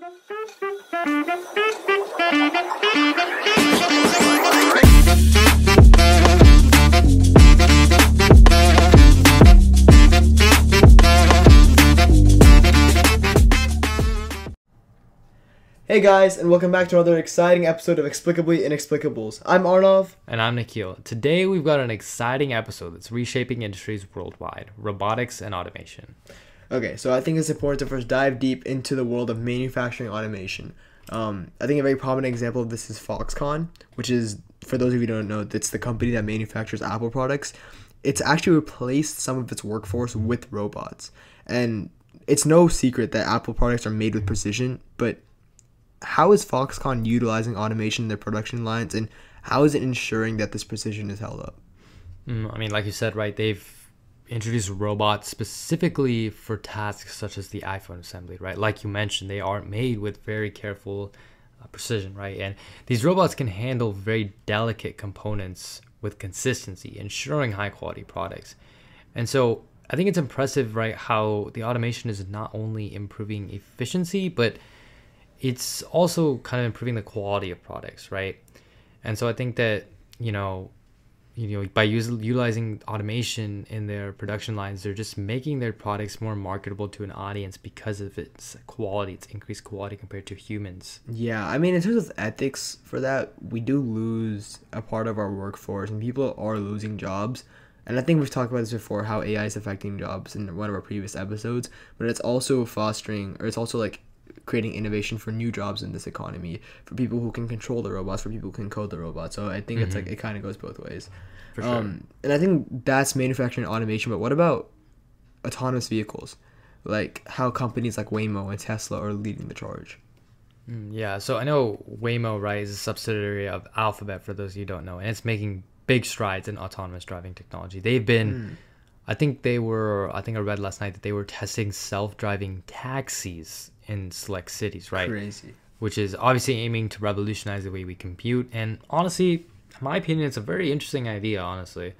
Hey guys, and welcome back to another exciting episode of Explicably Inexplicables. I'm Arnav. And I'm Nikhil. Today we've got an exciting episode that's reshaping industries worldwide robotics and automation. Okay, so I think it's important to first dive deep into the world of manufacturing automation. Um, I think a very prominent example of this is Foxconn, which is, for those of you who don't know, it's the company that manufactures Apple products. It's actually replaced some of its workforce with robots. And it's no secret that Apple products are made with precision, but how is Foxconn utilizing automation in their production lines, and how is it ensuring that this precision is held up? Mm, I mean, like you said, right? They've introduced robots specifically for tasks such as the iPhone assembly, right? Like you mentioned, they are made with very careful uh, precision, right? And these robots can handle very delicate components with consistency, ensuring high quality products. And so I think it's impressive, right, how the automation is not only improving efficiency, but it's also kind of improving the quality of products, right? And so I think that you know, you know, by using utilizing automation in their production lines, they're just making their products more marketable to an audience because of its quality, its increased quality compared to humans. Yeah, I mean, in terms of ethics for that, we do lose a part of our workforce, and people are losing jobs. And I think we've talked about this before, how AI is affecting jobs in one of our previous episodes. But it's also fostering, or it's also like creating innovation for new jobs in this economy for people who can control the robots for people who can code the robots so i think mm-hmm. it's like it kind of goes both ways for sure. Um, and i think that's manufacturing automation but what about autonomous vehicles like how companies like waymo and tesla are leading the charge mm, yeah so i know waymo right is a subsidiary of alphabet for those of you don't know and it's making big strides in autonomous driving technology they've been mm. I think they were. I think I read last night that they were testing self-driving taxis in select cities, right? Crazy. Which is obviously aiming to revolutionize the way we compute. And honestly, in my opinion, it's a very interesting idea. Honestly.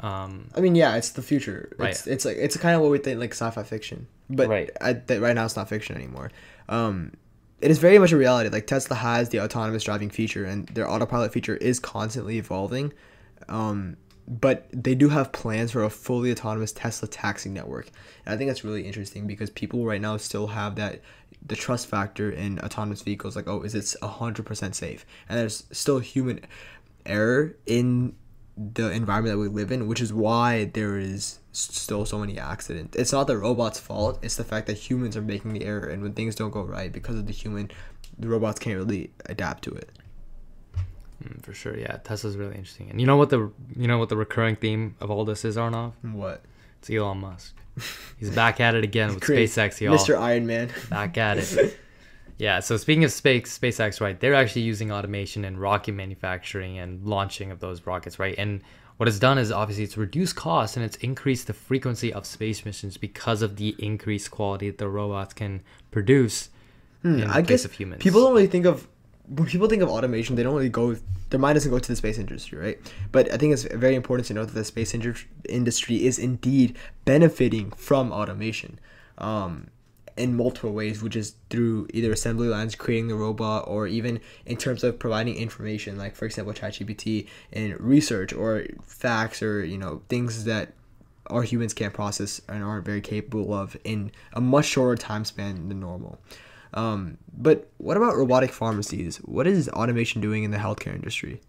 Um, I mean, yeah, it's the future. Right. It's, it's like it's kind of what we think like sci-fi fiction, but right. I, th- right now it's not fiction anymore. Um, it is very much a reality. Like Tesla has the autonomous driving feature, and their autopilot feature is constantly evolving. Um, but they do have plans for a fully autonomous Tesla taxi network. And I think that's really interesting because people right now still have that the trust factor in autonomous vehicles like oh is it 100% safe? And there's still human error in the environment that we live in which is why there is still so many accidents. It's not the robot's fault. It's the fact that humans are making the error and when things don't go right because of the human the robots can't really adapt to it mm, for sure yeah tesla's really interesting and you know what the you know what the recurring theme of all this is arnav what it's elon musk He's back at it again with Great. SpaceX, y'all. Mr. Iron Man. Back at it. Yeah, so speaking of space, SpaceX, right? They're actually using automation and rocket manufacturing and launching of those rockets, right? And what it's done is obviously it's reduced costs and it's increased the frequency of space missions because of the increased quality that the robots can produce hmm, in I place guess of humans. People don't really think of when people think of automation, they don't really go their mind doesn't go to the space industry, right? But I think it's very important to note that the space industry is indeed benefiting from automation um, in multiple ways, which is through either assembly lines creating the robot or even in terms of providing information, like for example, ChatGPT and research or facts or you know things that our humans can't process and aren't very capable of in a much shorter time span than normal. Um, but what about robotic pharmacies? What is automation doing in the healthcare industry?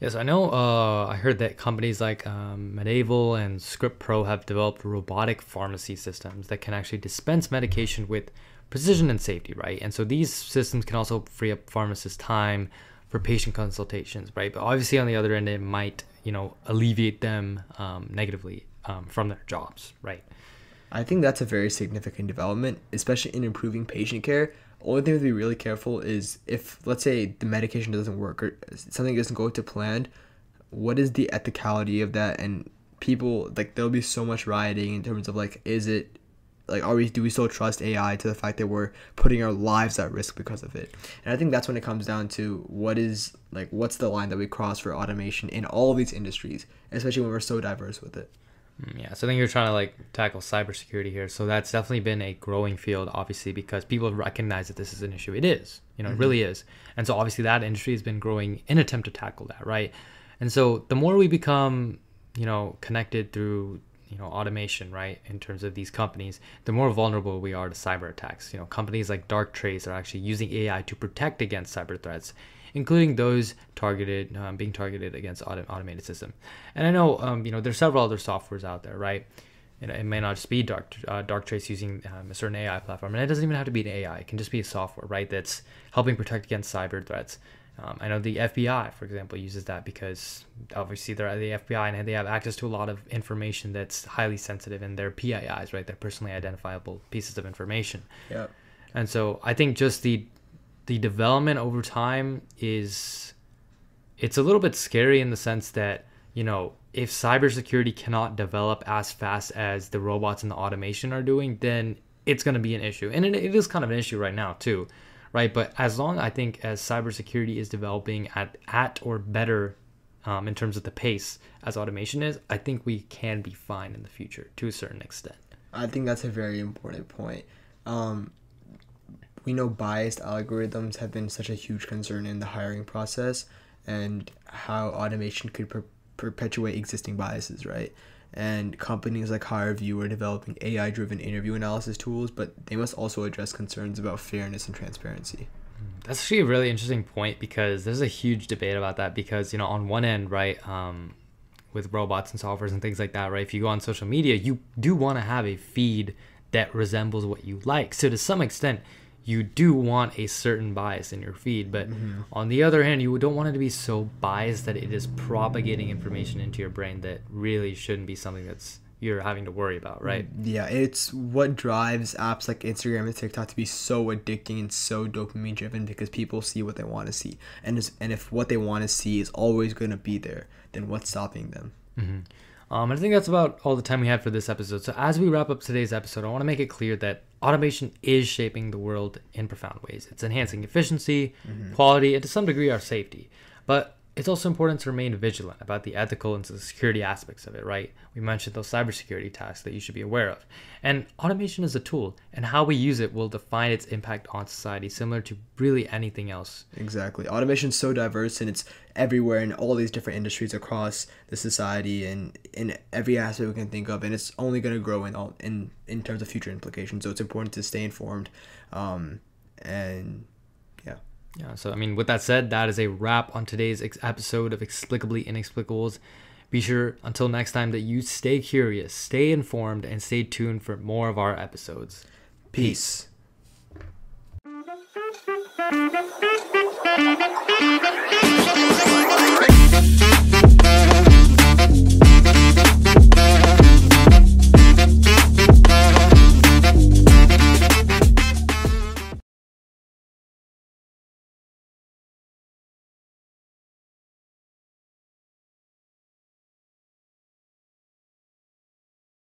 Yes, I know. Uh, I heard that companies like um, MedAvail and ScriptPro have developed robotic pharmacy systems that can actually dispense medication with precision and safety, right? And so these systems can also free up pharmacists' time for patient consultations, right? But obviously, on the other end, it might, you know, alleviate them um, negatively um, from their jobs, right? I think that's a very significant development, especially in improving patient care. Only thing to be really careful is if, let's say, the medication doesn't work or something doesn't go to plan, what is the ethicality of that? And people, like, there'll be so much rioting in terms of, like, is it like are we do we still trust AI to the fact that we're putting our lives at risk because of it? And I think that's when it comes down to what is like what's the line that we cross for automation in all these industries, especially when we're so diverse with it. Mm, yeah, so I think you're trying to like tackle cybersecurity here. So that's definitely been a growing field, obviously, because people recognize that this is an issue. It is, you know, mm-hmm. it really is. And so obviously that industry has been growing in attempt to tackle that, right? And so the more we become, you know, connected through you know automation right in terms of these companies the more vulnerable we are to cyber attacks you know companies like darktrace are actually using ai to protect against cyber threats including those targeted um, being targeted against auto- automated system and i know um, you know there's several other softwares out there right it, it may not just be dark uh, darktrace using um, a certain ai platform and it doesn't even have to be an ai it can just be a software right that's helping protect against cyber threats um, I know the FBI, for example, uses that because obviously they're the FBI and they have access to a lot of information that's highly sensitive in their PIIs, right? They're personally identifiable pieces of information. Yeah. And so I think just the the development over time is it's a little bit scary in the sense that you know if cybersecurity cannot develop as fast as the robots and the automation are doing, then it's going to be an issue, and it, it is kind of an issue right now too right? But as long I think as cybersecurity is developing at at or better um, in terms of the pace as automation is, I think we can be fine in the future to a certain extent. I think that's a very important point. Um, we know biased algorithms have been such a huge concern in the hiring process and how automation could per- perpetuate existing biases, right? and companies like HireVue are developing AI driven interview analysis tools, but they must also address concerns about fairness and transparency. That's actually a really interesting point because there's a huge debate about that because, you know, on one end, right, um, with robots and softwares and things like that, right, if you go on social media, you do want to have a feed that resembles what you like. So to some extent, you do want a certain bias in your feed. But mm-hmm. on the other hand, you don't want it to be so biased that it is propagating information into your brain that really shouldn't be something that's you're having to worry about, right? Yeah, it's what drives apps like Instagram and TikTok to be so addicting and so dopamine driven because people see what they want to see, and and if what they want to see is always going to be there, then what's stopping them? Mm-hmm. Um, I think that's about all the time we had for this episode. So as we wrap up today's episode, I want to make it clear that automation is shaping the world in profound ways. It's enhancing efficiency, mm-hmm. quality, and to some degree our safety. But it's also important to remain vigilant about the ethical and security aspects of it, right? We mentioned those cybersecurity tasks that you should be aware of. And automation is a tool, and how we use it will define its impact on society, similar to really anything else. Exactly. Automation is so diverse and it's everywhere in all these different industries across the society and in every aspect we can think of, and it's only going to grow in all in in terms of future implications. So it's important to stay informed, um, and. Yeah, so I mean, with that said, that is a wrap on today's ex- episode of Explicably Inexplicables. Be sure until next time that you stay curious, stay informed, and stay tuned for more of our episodes. Peace. Peace.